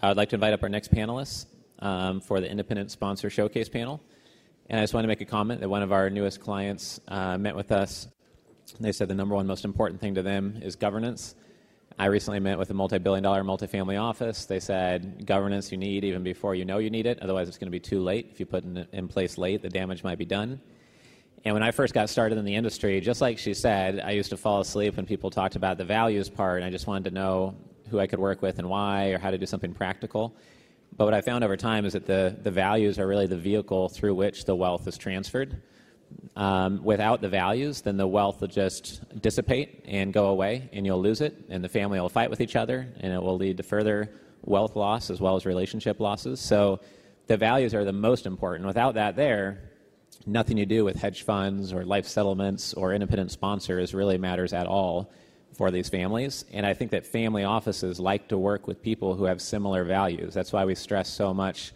I would like to invite up our next panelists um, for the Independent Sponsor Showcase panel. And I just want to make a comment that one of our newest clients uh, met with us. They said the number one most important thing to them is governance. I recently met with a multi billion dollar multifamily office. They said governance you need even before you know you need it, otherwise, it's going to be too late. If you put it in place late, the damage might be done. And when I first got started in the industry, just like she said, I used to fall asleep when people talked about the values part, and I just wanted to know who I could work with and why, or how to do something practical. But what I found over time is that the, the values are really the vehicle through which the wealth is transferred. Um, without the values, then the wealth will just dissipate and go away, and you'll lose it, and the family will fight with each other, and it will lead to further wealth loss as well as relationship losses. So the values are the most important. Without that, there, nothing you do with hedge funds or life settlements or independent sponsors really matters at all for these families. And I think that family offices like to work with people who have similar values. That's why we stress so much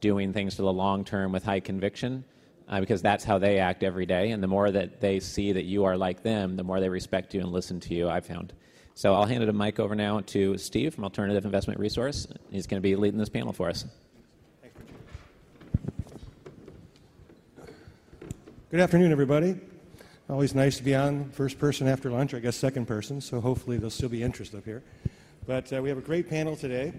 doing things for the long term with high conviction uh, because that's how they act every day. And the more that they see that you are like them, the more they respect you and listen to you, I've found. So I'll hand it a mic over now to Steve from Alternative Investment Resource. He's going to be leading this panel for us. Good afternoon, everybody. Always nice to be on first person after lunch, I guess second person, so hopefully there'll still be interest up here. But uh, we have a great panel today,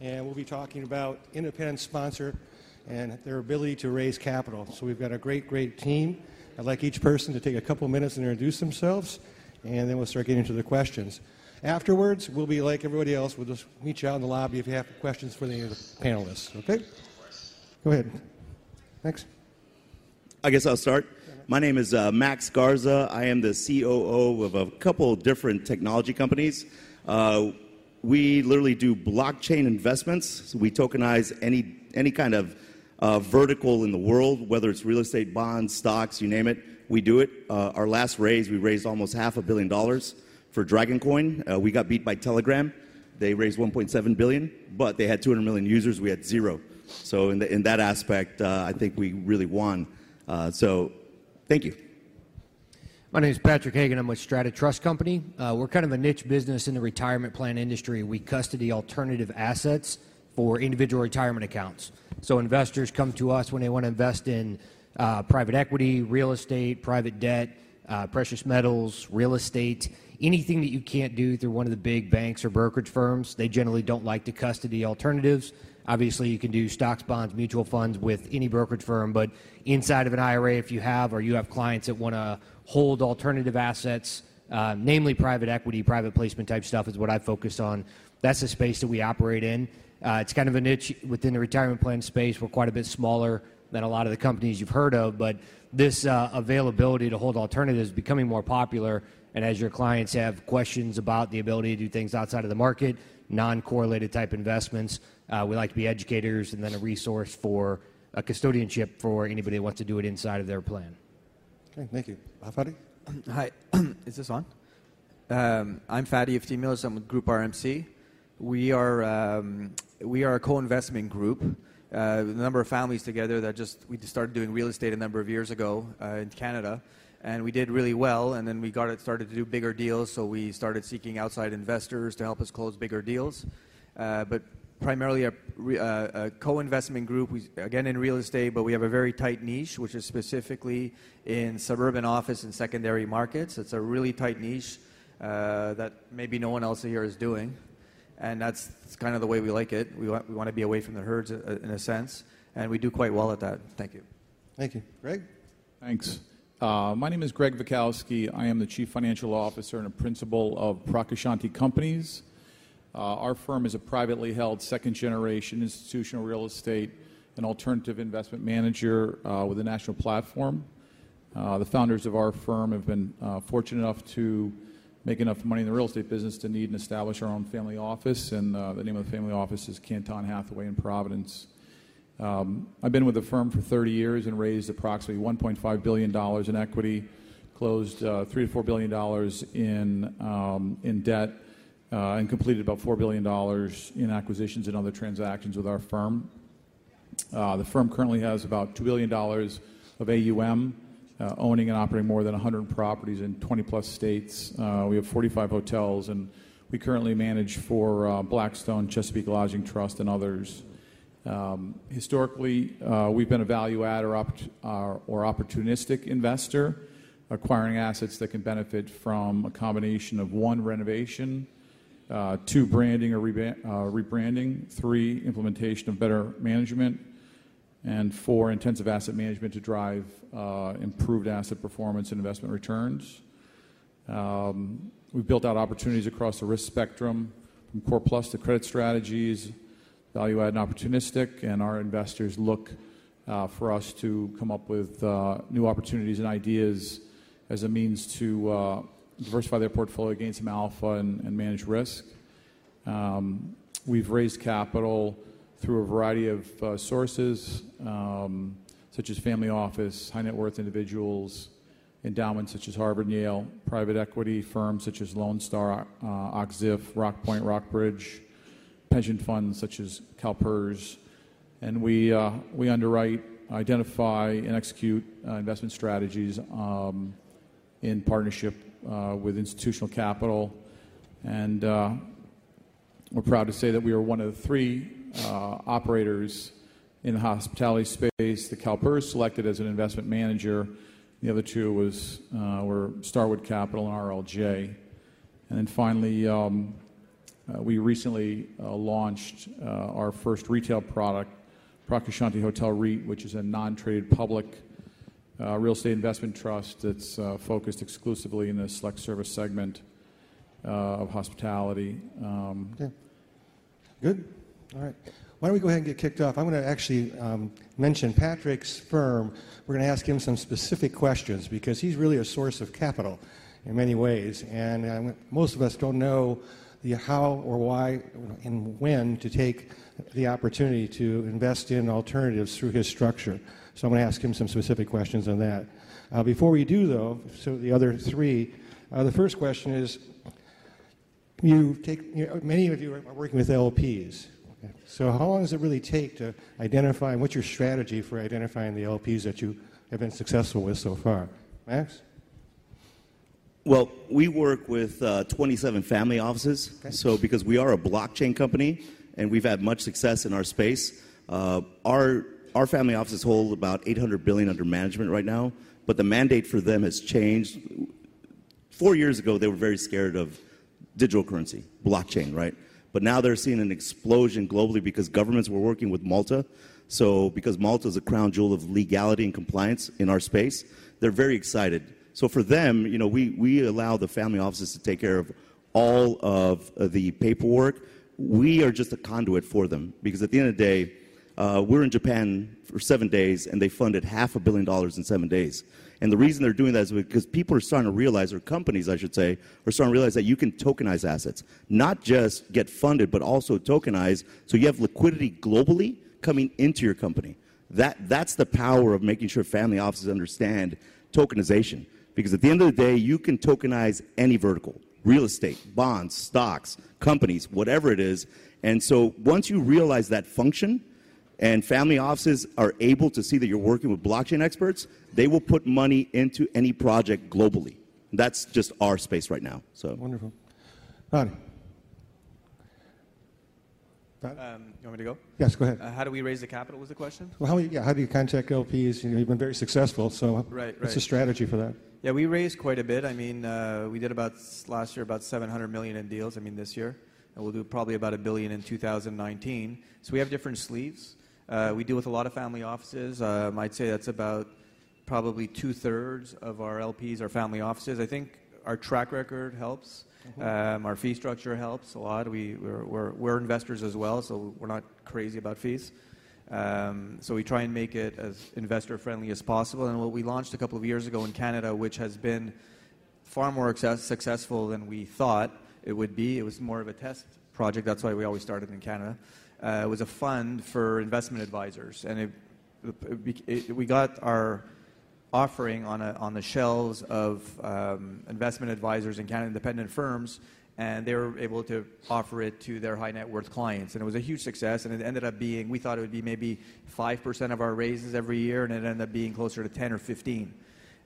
and we'll be talking about independent sponsor and their ability to raise capital. So we've got a great, great team. I'd like each person to take a couple minutes and introduce themselves, and then we'll start getting into the questions. Afterwards, we'll be like everybody else. We'll just meet you out in the lobby if you have questions for any of the panelists. Okay? Go ahead. Thanks. I guess I'll start. My name is uh, Max Garza. I am the COO of a couple different technology companies. Uh, we literally do blockchain investments. So we tokenize any any kind of uh, vertical in the world, whether it's real estate, bonds, stocks, you name it, we do it. Uh, our last raise, we raised almost half a billion dollars for Dragon Coin. Uh, we got beat by Telegram. They raised 1.7 billion, but they had 200 million users. We had zero. So in, the, in that aspect, uh, I think we really won. So thank you. My name is Patrick Hagan. I'm with Strata Trust Company. Uh, we're kind of a niche business in the retirement plan industry. We custody alternative assets for individual retirement accounts. So investors come to us when they want to invest in uh, private equity, real estate, private debt, uh, precious metals, real estate, anything that you can't do through one of the big banks or brokerage firms. They generally don't like to custody alternatives. Obviously, you can do stocks, bonds, mutual funds with any brokerage firm, but inside of an IRA, if you have or you have clients that want to hold alternative assets, uh, namely private equity, private placement type stuff, is what I focus on. That's the space that we operate in. Uh, it's kind of a niche within the retirement plan space. We're quite a bit smaller than a lot of the companies you've heard of, but this uh, availability to hold alternatives becoming more popular. And as your clients have questions about the ability to do things outside of the market, non correlated type investments, uh, we like to be educators and then a resource for a custodianship for anybody that wants to do it inside of their plan. Okay, thank you. Hi, Fadi? Hi, is this on? Um, I'm Fadi Iftimils. I'm with Group RMC. We are um, we are a co-investment group. Uh, a number of families together that just we just started doing real estate a number of years ago uh, in Canada, and we did really well. And then we got it started to do bigger deals, so we started seeking outside investors to help us close bigger deals. Uh, but primarily a, uh, a, co-investment group, we, again in real estate, but we have a very tight niche, which is specifically in suburban office and secondary markets. It's a really tight niche uh, that maybe no one else here is doing and that's, that's kind of the way we like it. We want, we want to be away from the herds uh, in a sense, and we do quite well at that. Thank you. Thank you. Greg? Thanks. Uh, my name is Greg Vickowski. I am the Chief Financial Officer and a Principal of Procaccianti Companies. Uh, our firm is a privately held second generation institutional real estate and alternative investment manager uh, with a national platform. Uh, the founders of our firm have been uh, fortunate enough to make enough money in the real estate business to need and establish our own family office. And uh, the name of the family office is Canton Hathaway in Providence. Um, I've been with the firm for 30 years and raised approximately $1.5 billion in equity, closed uh, 3 to $4 billion in, um, in debt, uh, and completed about $4 billion in acquisitions and other transactions with our firm. Uh, the firm currently has about $2 billion of AUM owning and operating more than 100 properties in 20 plus states. We have 45 hotels, and we currently manage for Blackstone, Chesapeake Lodging Trust, and others. Um, historically, uh, we've been a value add or, uh, or opportunistic investor, acquiring assets that can benefit from a combination of one, renovation, uh, two, branding or rebranding, three, implementation of better management, and four, intensive asset management to drive improved asset performance and investment returns. Um, we've built out opportunities across the risk spectrum, from core plus to credit strategies, value add and opportunistic, and our investors look uh, for us to come up with uh, new opportunities and ideas as a means to uh, diversify their portfolio, gain some alpha, and, and manage risk. Um, we've raised capital through a variety of uh, sources, um, such as family office, high net worth individuals, endowments such as Harvard and Yale, private equity firms such as Lone Star, uh, Och-Ziff, Rockpoint, Rockbridge, pension funds such as CalPERS, and we, uh, we underwrite, identify, and execute uh, investment strategies um, in partnership uh, with institutional capital. And uh, we're proud to say that we are one of the three uh, operators in the hospitality space that CalPERS selected as an investment manager. The other two was uh, were Starwood Capital and RLJ. And then finally, um, we recently uh, launched uh, our first retail product, Procaccianti Hotel REIT, which is a non-traded public uh, real estate investment trust that's uh, focused exclusively in the select service segment uh, of hospitality. Um, Okay. Good. All right. Why don't we go ahead and get kicked off? I'm going to actually um, mention Patrick's firm. We're going to ask him some specific questions because he's really a source of capital in many ways. And uh, most of us don't know the how or why and when to take the opportunity to invest in alternatives through his structure. So I'm going to ask him some specific questions on that. Uh, before we do, though, so the other three, uh, the first question is you take you know, many of you are working with LPs. So how long does it really take to identify? and What's your strategy for identifying the LPs that you have been successful with so far, Max? Well, we work with uh, 27 family offices. So, because we are a blockchain company and we've had much success in our space, uh, our our family offices hold about 800 billion under management right now. But the mandate for them has changed. Four years ago, they were very scared of digital currency, blockchain, right? But now they're seeing an explosion globally because governments were working with Malta. So, because Malta is a crown jewel of legality and compliance in our space, they're very excited. So, for them, you know, we, we allow the family offices to take care of all of uh, the paperwork. We are just a conduit for them because at the end of the day, uh, we're in Japan for seven days and they funded half a billion dollars in seven days. And the reason they're doing that is because people are starting to realize, or companies, I should say, are starting to realize that you can tokenize assets. Not just get funded, but also tokenize so you have liquidity globally coming into your company. That, that's the power of making sure family offices understand tokenization. Because at the end of the day, you can tokenize any vertical real estate, bonds, stocks, companies, whatever it is. And so once you realize that function, and family offices are able to see that you're working with blockchain experts, they will put money into any project globally. That's just our space right now. So Wonderful. Ronnie. Um, you want me to go? Yes, go ahead. Uh, how do we raise the capital? Was the question? Well, how, yeah, how do you contact LPs? You know, you've been very successful, so Right, what's the strategy for that? Yeah, we raised quite a bit. I mean, uh, we did about last year about 700 million in deals. I mean, this year, and we'll do probably about a billion in 2019. So we have different sleeves. Uh, we deal with a lot of family offices. Um, I'd say that's about probably two thirds of our LPs are family offices. I think our track record helps. Um, our fee structure helps a lot. We, we're, we're, we're investors as well, so we're not crazy about fees. Um, so we try and make it as investor friendly as possible. And what we launched a couple of years ago in Canada, which has been far more success, successful than we thought it would be. It was more of a test project. That's why we always started in Canada. Uh, it was a fund for investment advisors, and it, it, it, we got our offering on, a, on the shelves of um, investment advisors and Canada, independent firms, and they were able to offer it to their high net worth clients. And it was a huge success, and it ended up being, we thought it would be maybe 5% of our raises every year, and it ended up being closer to 10 or 15.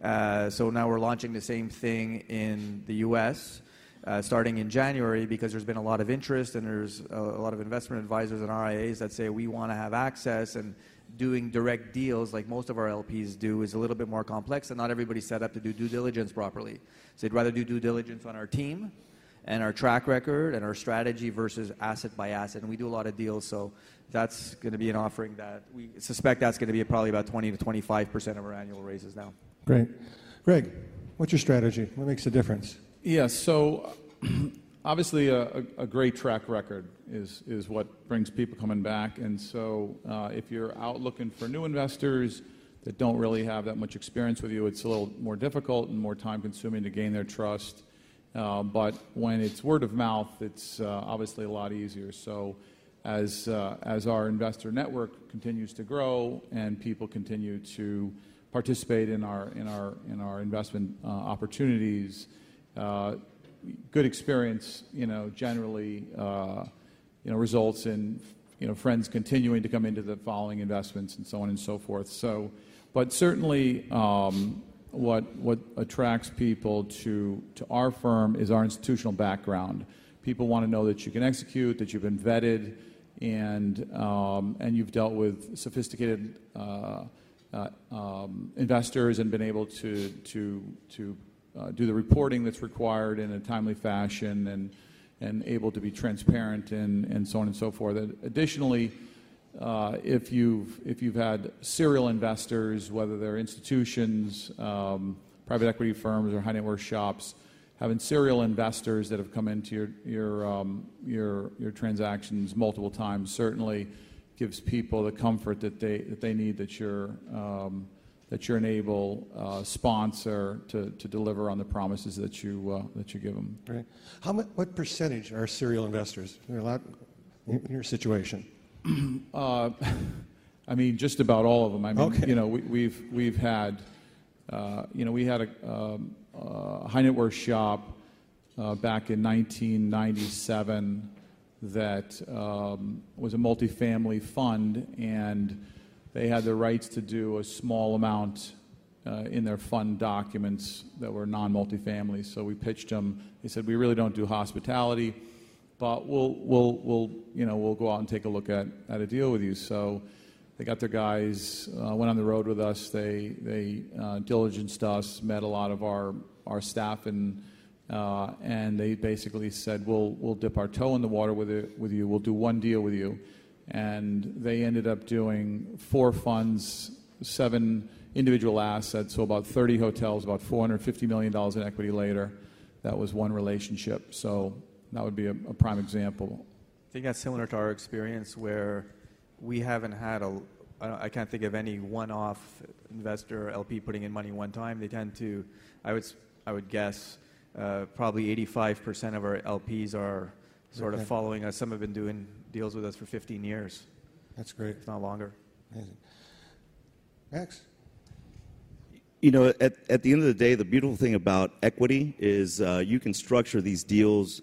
Uh, so now we're launching the same thing in the US. uh, starting in January because there's been a lot of interest and there's a, a lot of investment advisors and RIAs that say we want to have access and doing direct deals like most of our LPs do is a little bit more complex and not everybody's set up to do due diligence properly. So they'd rather do due diligence on our team and our track record and our strategy versus asset by asset. And we do a lot of deals, so that's going to be an offering that we suspect that's going to be probably about 20 to 25 percent of our annual raises now. Great. Greg, what's your strategy? What makes a difference? Yeah, so obviously a, a, great track record is, is what brings people coming back. And so uh, if you're out looking for new investors that don't really have that much experience with you, it's a little more difficult and more time consuming to gain their trust. Uh, but when it's word of mouth, it's uh, obviously a lot easier. So as, uh, as our investor network continues to grow and people continue to participate in our, in our, in our investment uh, opportunities, uh, good experience, you know, generally, uh, you know, results in, you know, friends continuing to come into the following investments and so on and so forth. So, but certainly, um, what what attracts people to to our firm is our institutional background. People want to know that you can execute, that you've been vetted, and um, and you've dealt with sophisticated uh, uh, um, investors and been able to to to do the reporting that's required in a timely fashion and, and able to be transparent and, and so on and so forth. Additionally, uh, if, you've, if you've had serial investors, whether they're institutions, um, private equity firms, or high net worth shops, having serial investors that have come into your, your, um, your, your transactions multiple times certainly gives people the comfort that they, that they need that you're um, that you're an able uh, sponsor to, to deliver on the promises that you, uh, that you give them. Right. How much, what percentage are serial investors? There are a lot in your situation. uh, I mean, just about all of them. I mean, okay. you know, we, have we've, we've had, uh, you know, we had a, um, a high net worth shop uh, back in 1997 that um, was a multifamily fund and they had the rights to do a small amount uh, in their fund documents that were non-multifamily. So we pitched them. They said, "We really don't do hospitality, but we'll we'll we'll you know we'll go out and take a look at at a deal with you." So they got their guys, uh, went on the road with us. They they uh, diligenced us, met a lot of our our staff, and uh, and they basically said, "We'll we'll dip our toe in the water with it with you. We'll do one deal with you." And they ended up doing four funds, seven individual assets, so about 30 hotels, about $450 million in equity later. That was one relationship. So that would be a, a prime example. I think that's similar to our experience where we haven't had a, I can't think of any one-off investor LP putting in money one time. They tend to, I would, I would guess, uh, probably 85% of our LPs are sort okay. of following us. Some have been doing deals with us for 15 years. That's great. If not longer. Amazing. Max? You know, at, at the end of the day, the beautiful thing about equity is uh, you can structure these deals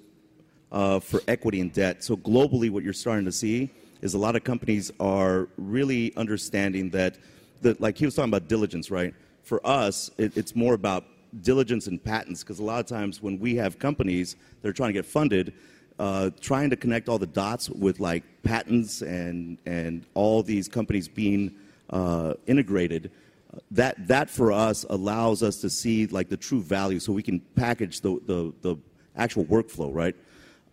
uh, for equity and debt. So globally, what you're starting to see is a lot of companies are really understanding that, that like he was talking about diligence, right? For us, it, it's more about diligence and patents because a lot of times when we have companies that are trying to get funded, uh, trying to connect all the dots with like patents and and all these companies being uh, integrated. That that for us allows us to see like the true value, so we can package the the, the actual workflow, right?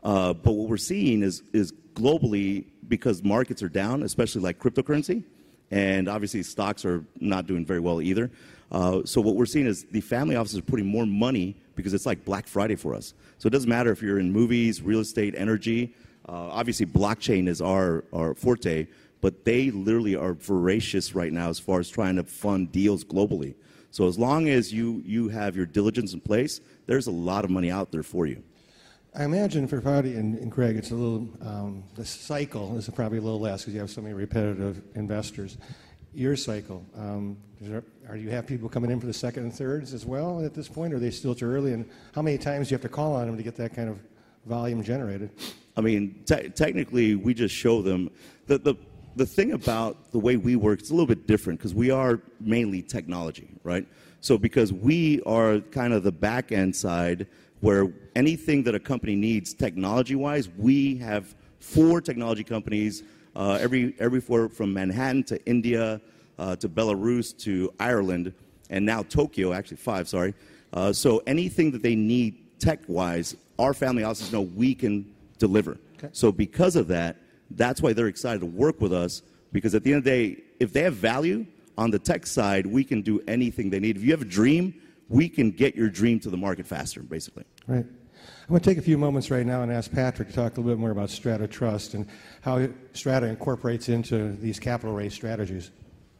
Uh, but what we're seeing is is globally because markets are down, especially like cryptocurrency, and obviously stocks are not doing very well either. Uh, so what we're seeing is the family offices are putting more money because it's like Black Friday for us. So it doesn't matter if you're in movies, real estate, energy. Uh, obviously, blockchain is our, our forte, but they literally are voracious right now as far as trying to fund deals globally. So as long as you, you have your diligence in place, there's a lot of money out there for you. I imagine for Fadi and, and Craig, it's a little, um, the cycle is probably a little less because you have so many repetitive investors your cycle? Um, there, are you have people coming in for the second and thirds as well at this point? Or are they still too early? And how many times do you have to call on them to get that kind of volume generated? I mean, te- technically, we just show them. The, the, the thing about the way we work, it's a little bit different because we are mainly technology, right? So because we are kind of the back end side, where anything that a company needs technology wise, we have four technology companies, uh, every, every four from Manhattan to India uh, to Belarus to Ireland, and now Tokyo, actually five, sorry. Uh, so anything that they need tech wise, our family offices know we can deliver. Okay. So because of that, that's why they're excited to work with us because at the end of the day, if they have value on the tech side, we can do anything they need. If you have a dream, we can get your dream to the market faster, basically. Right. I'm going to take a few moments right now and ask Patrick to talk a little bit more about Strata Trust and how Strata incorporates into these capital raise strategies.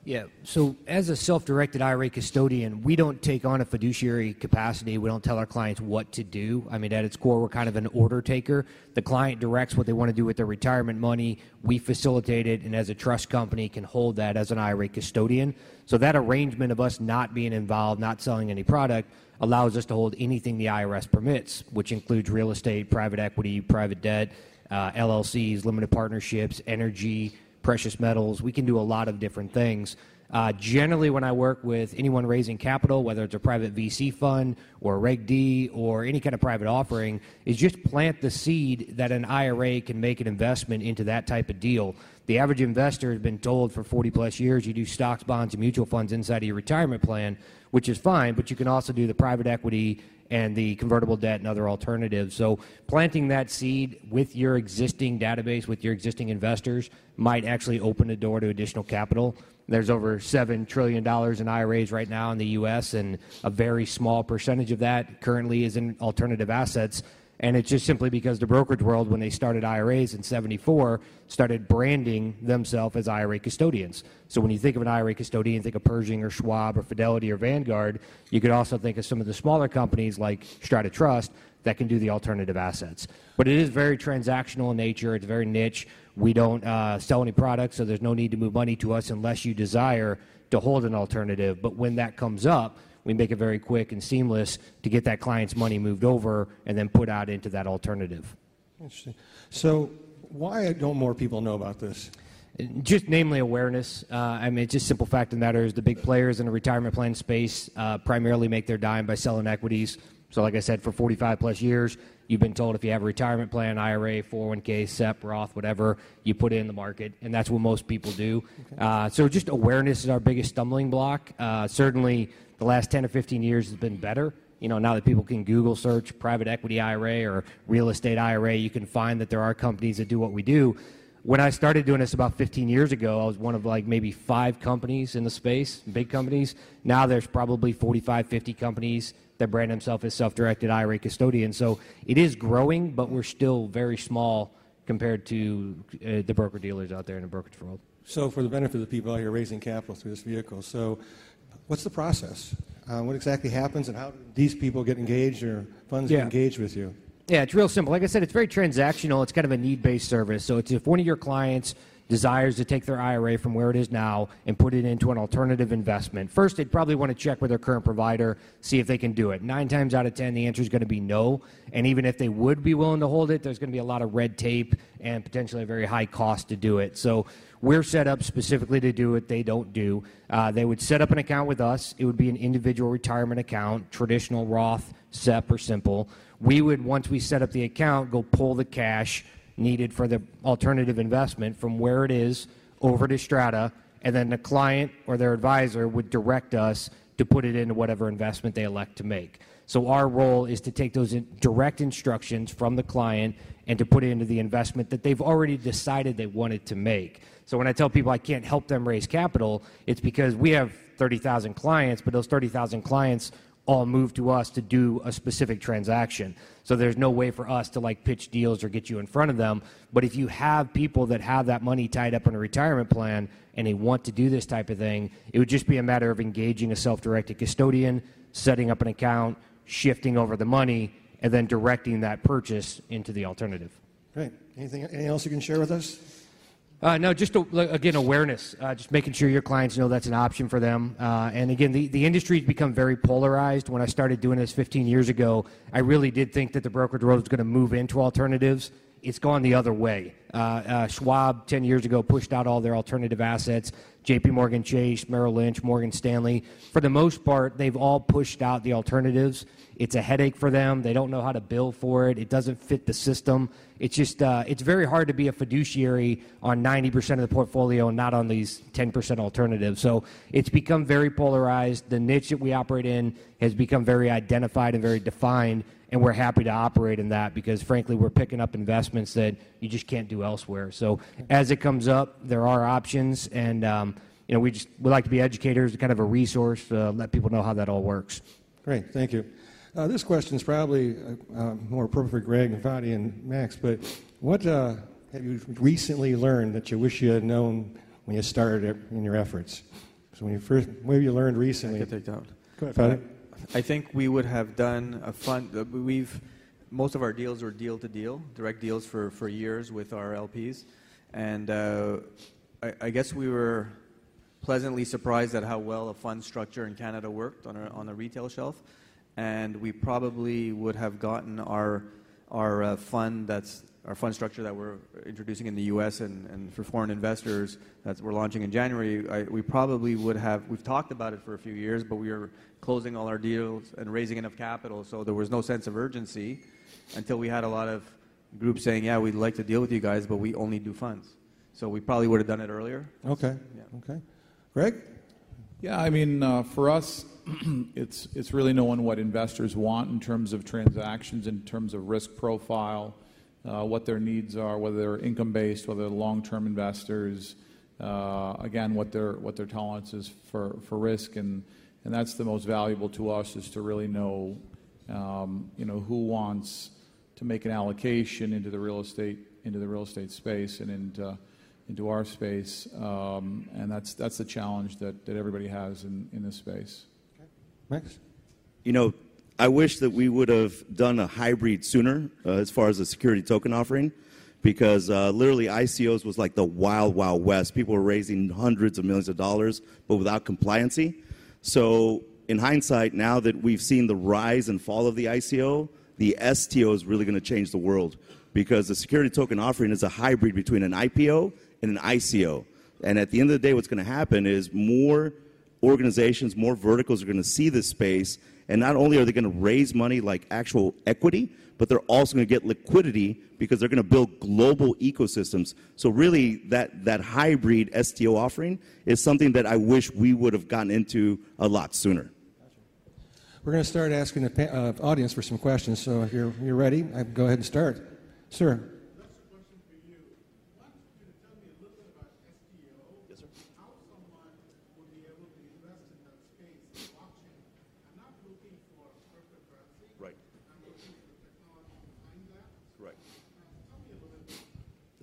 Yeah. So, as a self directed IRA custodian, we don't take on a fiduciary capacity. We don't tell our clients what to do. I mean, at its core, we're kind of an order taker. The client directs what they want to do with their retirement money. We facilitate it, and as a trust company, can hold that as an IRA custodian. So, that arrangement of us not being involved, not selling any product, allows us to hold anything the IRS permits, which includes real estate, private equity, private debt, uh, LLCs, limited partnerships, energy precious metals. We can do a lot of different things. Uh, generally, when I work with anyone raising capital, whether it's a private VC fund or Reg D or any kind of private offering, is just plant the seed that an IRA can make an investment into that type of deal. The average investor has been told for 40 plus years you do stocks, bonds, and mutual funds inside of your retirement plan, which is fine, but you can also do the private equity and the convertible debt and other alternatives. So planting that seed with your existing database, with your existing investors, might actually open the door to additional capital. There's over $7 trillion in IRAs right now in the U.S., and a very small percentage of that currently is in alternative assets. And it's just simply because the brokerage world, when they started IRAs in 74, started branding themselves as IRA custodians. So when you think of an IRA custodian, think of Pershing or Schwab or Fidelity or Vanguard. You could also think of some of the smaller companies like Strata Trust that can do the alternative assets. But it is very transactional in nature, it's very niche. We don't uh, sell any products, so there's no need to move money to us unless you desire to hold an alternative. But when that comes up, we make it very quick and seamless to get that client's money moved over and then put out into that alternative. Interesting. So, why don't more people know about this? Just namely awareness. Uh, I mean, it's just simple fact of the matter is the big players in the retirement plan space uh, primarily make their dime by selling equities. So, like I said, for 45 plus years, you've been told if you have a retirement plan, IRA, 401k, SEP, Roth, whatever, you put it in the market, and that's what most people do. Okay. Uh, so, just awareness is our biggest stumbling block. Uh, certainly, the last 10 or 15 years has been better. You know, now that people can Google search private equity IRA or real estate IRA, you can find that there are companies that do what we do. When I started doing this about 15 years ago, I was one of like maybe five companies in the space, big companies. Now there's probably 45, 50 companies that brand himself as self-directed IRA custodian. So it is growing, but we're still very small compared to uh, the broker dealers out there in the brokerage world. So, for the benefit of the people out here raising capital through this vehicle, so What's the process? Uh, what exactly happens, and how do these people get engaged or funds yeah. get engaged with you? Yeah, it's real simple. Like I said, it's very transactional. It's kind of a need based service. So it's if one of your clients desires to take their IRA from where it is now and put it into an alternative investment, first they'd probably want to check with their current provider, see if they can do it. Nine times out of ten, the answer is going to be no. And even if they would be willing to hold it, there's going to be a lot of red tape and potentially a very high cost to do it. So we're set up specifically to do what they don't do. Uh, they would set up an account with us. It would be an individual retirement account, traditional Roth, SEP, or simple. We would, once we set up the account, go pull the cash needed for the alternative investment from where it is over to Strata, and then the client or their advisor would direct us to put it into whatever investment they elect to make. So our role is to take those direct instructions from the client and to put it into the investment that they've already decided they wanted to make. So when I tell people I can't help them raise capital, it's because we have 30,000 clients, but those 30,000 clients all move to us to do a specific transaction. So there's no way for us to like pitch deals or get you in front of them. But if you have people that have that money tied up in a retirement plan and they want to do this type of thing, it would just be a matter of engaging a self-directed custodian, setting up an account, shifting over the money, and then directing that purchase into the alternative. Great. Anything, anything else you can share with us? Uh, no, just again awareness, uh, just making sure your clients know that's an option for them. Uh, and again, the, the industry has become very polarized. When I started doing this 15 years ago, I really did think that the brokerage world was going to move into alternatives it's gone the other way. Uh, uh, Schwab 10 years ago pushed out all their alternative assets. JP Morgan Chase, Merrill Lynch, Morgan Stanley. For the most part, they've all pushed out the alternatives. It's a headache for them. They don't know how to bill for it. It doesn't fit the system. It's just uh, it's very hard to be a fiduciary on 90% of the portfolio and not on these 10% alternatives. So it's become very polarized. The niche that we operate in has become very identified and very defined, and we're happy to operate in that because frankly we're picking up investments that you just can't do elsewhere. So as it comes up, there are options, and um, you know we just we like to be educators, kind of a resource, to let people know how that all works. Great, thank you. Uh, this question is probably uh, uh, more appropriate for Greg and Fadi and Max, but what uh, have you recently learned that you wish you had known when you started in your efforts? So when you first, what have you learned recently? I can take that. Go ahead, Fadi. I think we would have done a fund. Uh, we've most of our deals were deal to deal, direct deals for, for years with our LPs, and uh, I, I, guess we were pleasantly surprised at how well a fund structure in Canada worked on a, on a retail shelf and we probably would have gotten our our uh, fund that's our fund structure that we're introducing in the U.S. and, and for foreign investors that we're launching in January. I, we probably would have. We've talked about it for a few years, but we were closing all our deals and raising enough capital, so there was no sense of urgency until we had a lot of groups saying, "Yeah, we'd like to deal with you guys, but we only do funds." So we probably would have done it earlier. Okay. Yeah. Okay. Greg. Yeah, I mean, uh, for us, it's, it's really knowing what investors want in terms of transactions, in terms of risk profile, what their needs are, whether they're income based, whether they're long term investors, uh, again, what their, what their tolerance is for, for risk. And, and that's the most valuable to us is to really know, um, you know who wants to make an allocation into the real estate, into the real estate space and into, into our space. Um, and that's, that's the challenge that, that everybody has in, in this space. Max? I wish that we would have done a hybrid sooner uh, as far as a security token offering because uh, literally ICOs was like the wild, wild west. People were raising hundreds of millions of dollars, but without compliancy. So, in hindsight, now that we've seen the rise and fall of the ICO, the STO is really going to change the world because the security token offering is a hybrid between an IPO and an ICO. And at the end of the day, what's going to happen is more organizations, more verticals are going to see this space. And not only are they going to raise money like actual equity, but they're also going to get liquidity because they're going to build global ecosystems. So really, that, that hybrid STO offering is something that I wish we would have gotten into a lot sooner. We're going to start asking the uh, audience for some questions. So if you're, you're ready, I go ahead and start. Sir.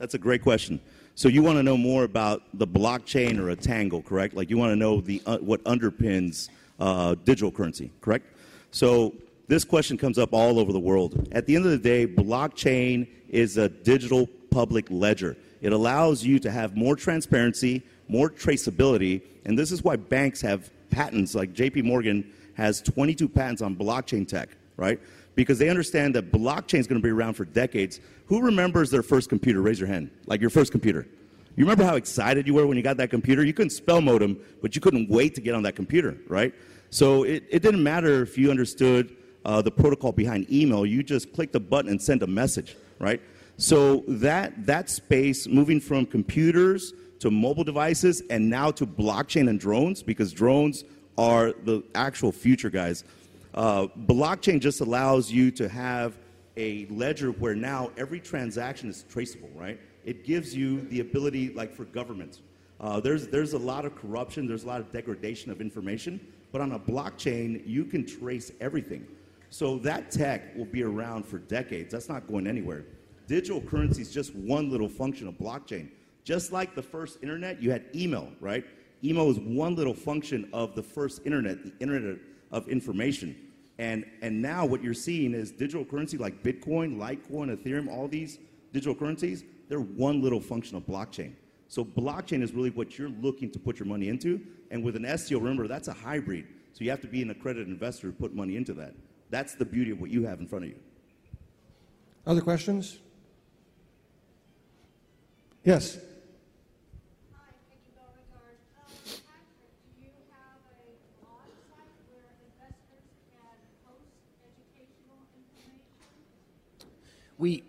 That's a great question. So you want to know more about the blockchain or a tangle, correct? Like you want to know the uh, what underpins uh, digital currency, correct? So this question comes up all over the world. At the end of the day, blockchain is a digital public ledger. It allows you to have more transparency, more traceability, and this is why banks have patents. Like JP Morgan has 22 patents on blockchain tech, right? Because they understand that blockchain is going to be around for decades. Who remembers their first computer? Raise your hand. Like your first computer. You remember how excited you were when you got that computer? You couldn't spell modem, but you couldn't wait to get on that computer, right? So it, it didn't matter if you understood uh, the protocol behind email. You just clicked a button and sent a message, right? So that, that space, moving from computers to mobile devices and now to blockchain and drones, because drones are the actual future, guys. Uh, blockchain just allows you to have a ledger where now every transaction is traceable, right? It gives you the ability, like for governments, uh, there's, there's a lot of corruption, there's a lot of degradation of information, but on a blockchain, you can trace everything. So that tech will be around for decades. That's not going anywhere. Digital currency is just one little function of blockchain. Just like the first internet, you had email, right? Email is one little function of the first internet, the internet of information. And, and now what you're seeing is digital currency like Bitcoin, Litecoin, Ethereum, all these digital currencies, they're one little function of blockchain. So blockchain is really what you're looking to put your money into. And with an STO, remember, that's a hybrid. So you have to be an accredited investor to put money into that. That's the beauty of what you have in front of you. Other questions? Yes. Hi, Peggy Beauregard. Um, Patrick, do you have a blog site where investors can post educational information? We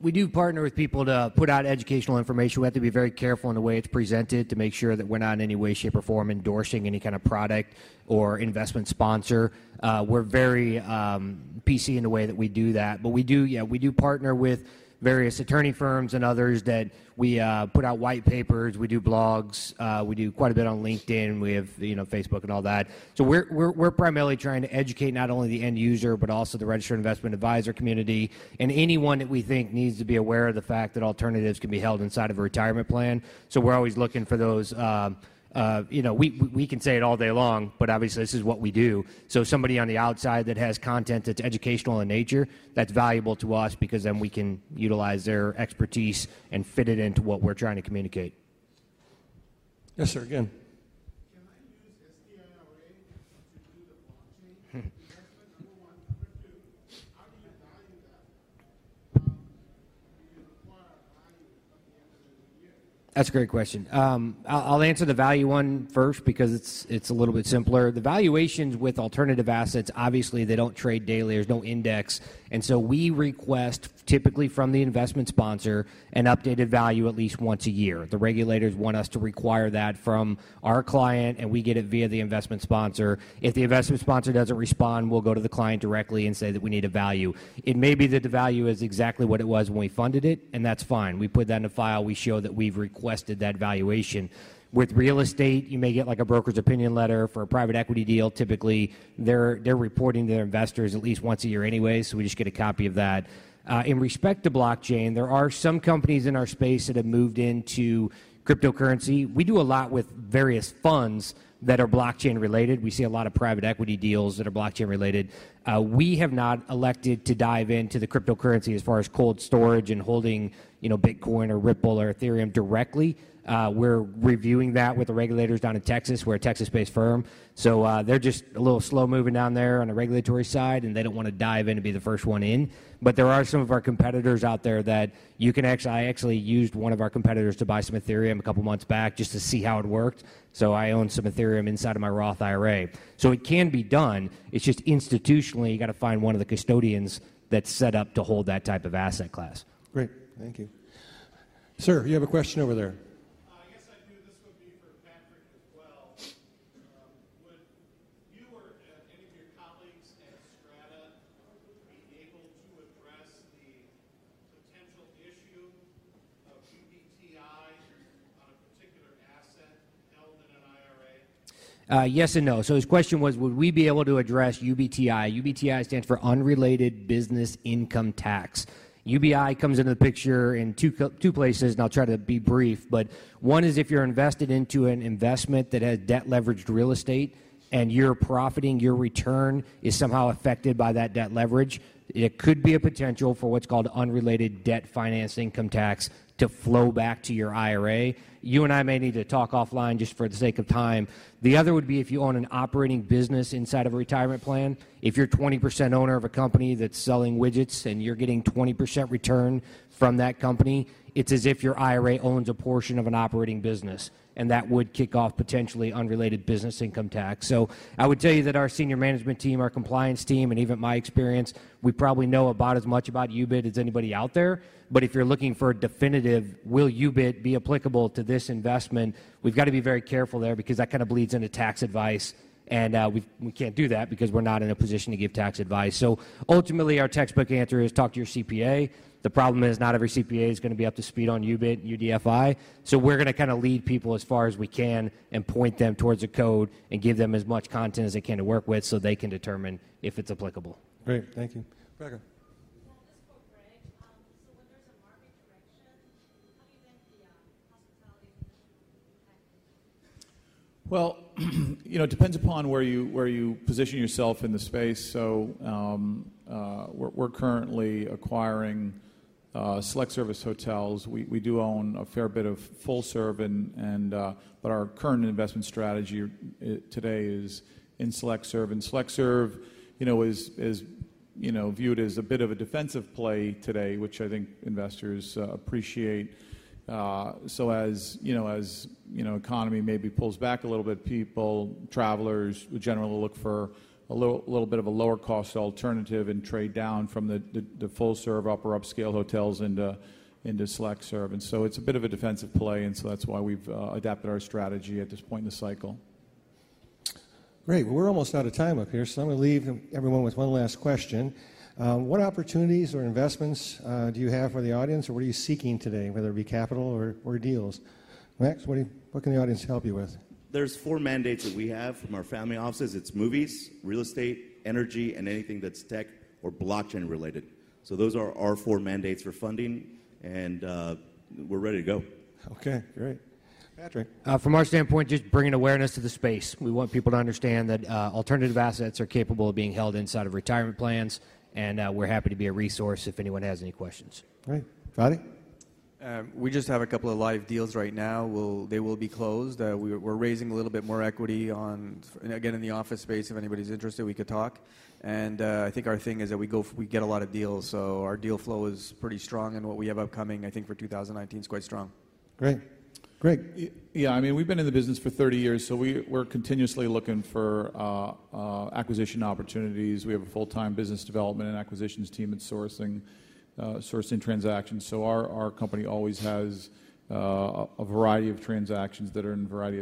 we do partner with people to put out educational information. We have to be very careful in the way it's presented to make sure that we're not in any way, shape, or form endorsing any kind of product or investment sponsor. Uh, we're very um, PC in the way that we do that, but we do, yeah, we do partner with various attorney firms and others that we uh, put out white papers. We do blogs. Uh, we do quite a bit on LinkedIn. We have you know Facebook and all that. So we're, we're we're primarily trying to educate not only the end user but also the registered investment advisor community and anyone that we think needs to be aware of the fact that alternatives can be held inside of a retirement plan. So we're always looking for those. Um, Uh, you know, we, we can say it all day long, but obviously this is what we do. So somebody on the outside that has content that's educational in nature, that's valuable to us because then we can utilize their expertise and fit it into what we're trying to communicate. Yes, sir. Again. That's a great question. Um, I'll, I'll answer the value one first because it's it's a little bit simpler. The valuations with alternative assets, obviously, they don't trade daily. There's no index, and so we request typically from the investment sponsor an updated value at least once a year. The regulators want us to require that from our client, and we get it via the investment sponsor. If the investment sponsor doesn't respond, we'll go to the client directly and say that we need a value. It may be that the value is exactly what it was when we funded it, and that's fine. We put that in a file. We show that we've requested that valuation. With real estate, you may get like a broker's opinion letter for a private equity deal. Typically, they're they're reporting to their investors at least once a year anyway, so we just get a copy of that. Uh, in respect to blockchain, there are some companies in our space that have moved into cryptocurrency. We do a lot with various funds that are blockchain related. We see a lot of private equity deals that are blockchain related. Uh, we have not elected to dive into the cryptocurrency as far as cold storage and holding, you know, Bitcoin or Ripple or Ethereum directly. Uh, we're reviewing that with the regulators down in Texas. We're a Texas-based firm, so uh, they're just a little slow moving down there on the regulatory side, and they don't want to dive in and be the first one in. But there are some of our competitors out there that you can actually. I actually used one of our competitors to buy some Ethereum a couple months back just to see how it worked. So I own some Ethereum inside of my Roth IRA. So it can be done. It's just institutionally you got to find one of the custodians that's set up to hold that type of asset class. Great. Thank you. Sir, you have a question over there. Uh, yes, I do. This would be for Patrick as well. Um, would you or uh, any of your colleagues at Strata be able to address the potential issue of UBTI on a particular asset held in an IRA? Uh, Uh, yes and no. So his question was, would we be able to address UBTI? UBTI stands for Unrelated Business Income Tax. UBI comes into the picture in two, two places, and I'll try to be brief. But one is if you're invested into an investment that has debt leveraged real estate and you're profiting, your return is somehow affected by that debt leverage, it could be a potential for what's called unrelated debt finance income tax to flow back to your IRA. You and I may need to talk offline just for the sake of time. The other would be if you own an operating business inside of a retirement plan. If you're 20% owner of a company that's selling widgets and you're getting 20% return from that company, it's as if your IRA owns a portion of an operating business and that would kick off potentially unrelated business income tax. So I would tell you that our senior management team, our compliance team, and even my experience, we probably know about as much about UBIT as anybody out there. But if you're looking for a definitive, will UBIT be applicable to this investment, we've got to be very careful there because that kind of bleeds into tax advice. And uh, we we can't do that because we're not in a position to give tax advice. So ultimately, our textbook answer is talk to your CPA. The problem is not every CPA is going to be up to speed on UBIT, UDFI. So we're going to kind of lead people as far as we can and point them towards the code and give them as much content as they can to work with so they can determine if it's applicable. Great. Thank you. Rebecca. Well, this for Greg. Um, so when there's a market direction, how do you think the uh, hospitality industry will be impacted? Well, you know, it depends upon where you where you position yourself in the space. So um, uh, we're, we're currently acquiring uh, select service hotels. We, we do own a fair bit of full serve, and, and uh, but our current investment strategy uh, today is in select serve. And select serve, you know, is is you know viewed as a bit of a defensive play today, which I think investors uh, appreciate. Uh, so as you know, as you know, economy maybe pulls back a little bit, people, travelers generally look for a little, bit of a lower cost alternative and trade down from the, full serve upper upscale hotels into into select serve. And so it's a bit of a defensive play, and so that's why we've uh, adapted our strategy at this point in the cycle. Great. Well, we're almost out of time up here, so I'm going to leave everyone with one last question. Um, what opportunities or investments uh, do you have for the audience, or what are you seeking today, whether it be capital or, deals? Max, what can the audience help you with? There's four mandates that we have from our family offices. It's movies, real estate, energy, and anything that's tech or blockchain related. So those are our four mandates for funding, and uh, we're ready to go. Okay, great. Patrick. Uh, from our standpoint, just bringing awareness to the space. We want people to understand that uh, alternative assets are capable of being held inside of retirement plans, and uh, we're happy to be a resource if anyone has any questions. Great. Fadi? Um, we just have a couple of live deals right now. We'll, they will be closed. Uh, we, we're raising a little bit more equity on, again, in the office space. If anybody's interested, we could talk. And uh, I think our thing is that we go, we get a lot of deals. So our deal flow is pretty strong, and what we have upcoming, I think, for 2019 is quite strong. Great. Greg? Yeah, I mean, we've been in the business for 30 years, so we, we're continuously looking for uh, uh, acquisition opportunities. We have a full time business development and acquisitions team at sourcing, sourcing transactions. So our, company always has uh, a variety of transactions that are in a variety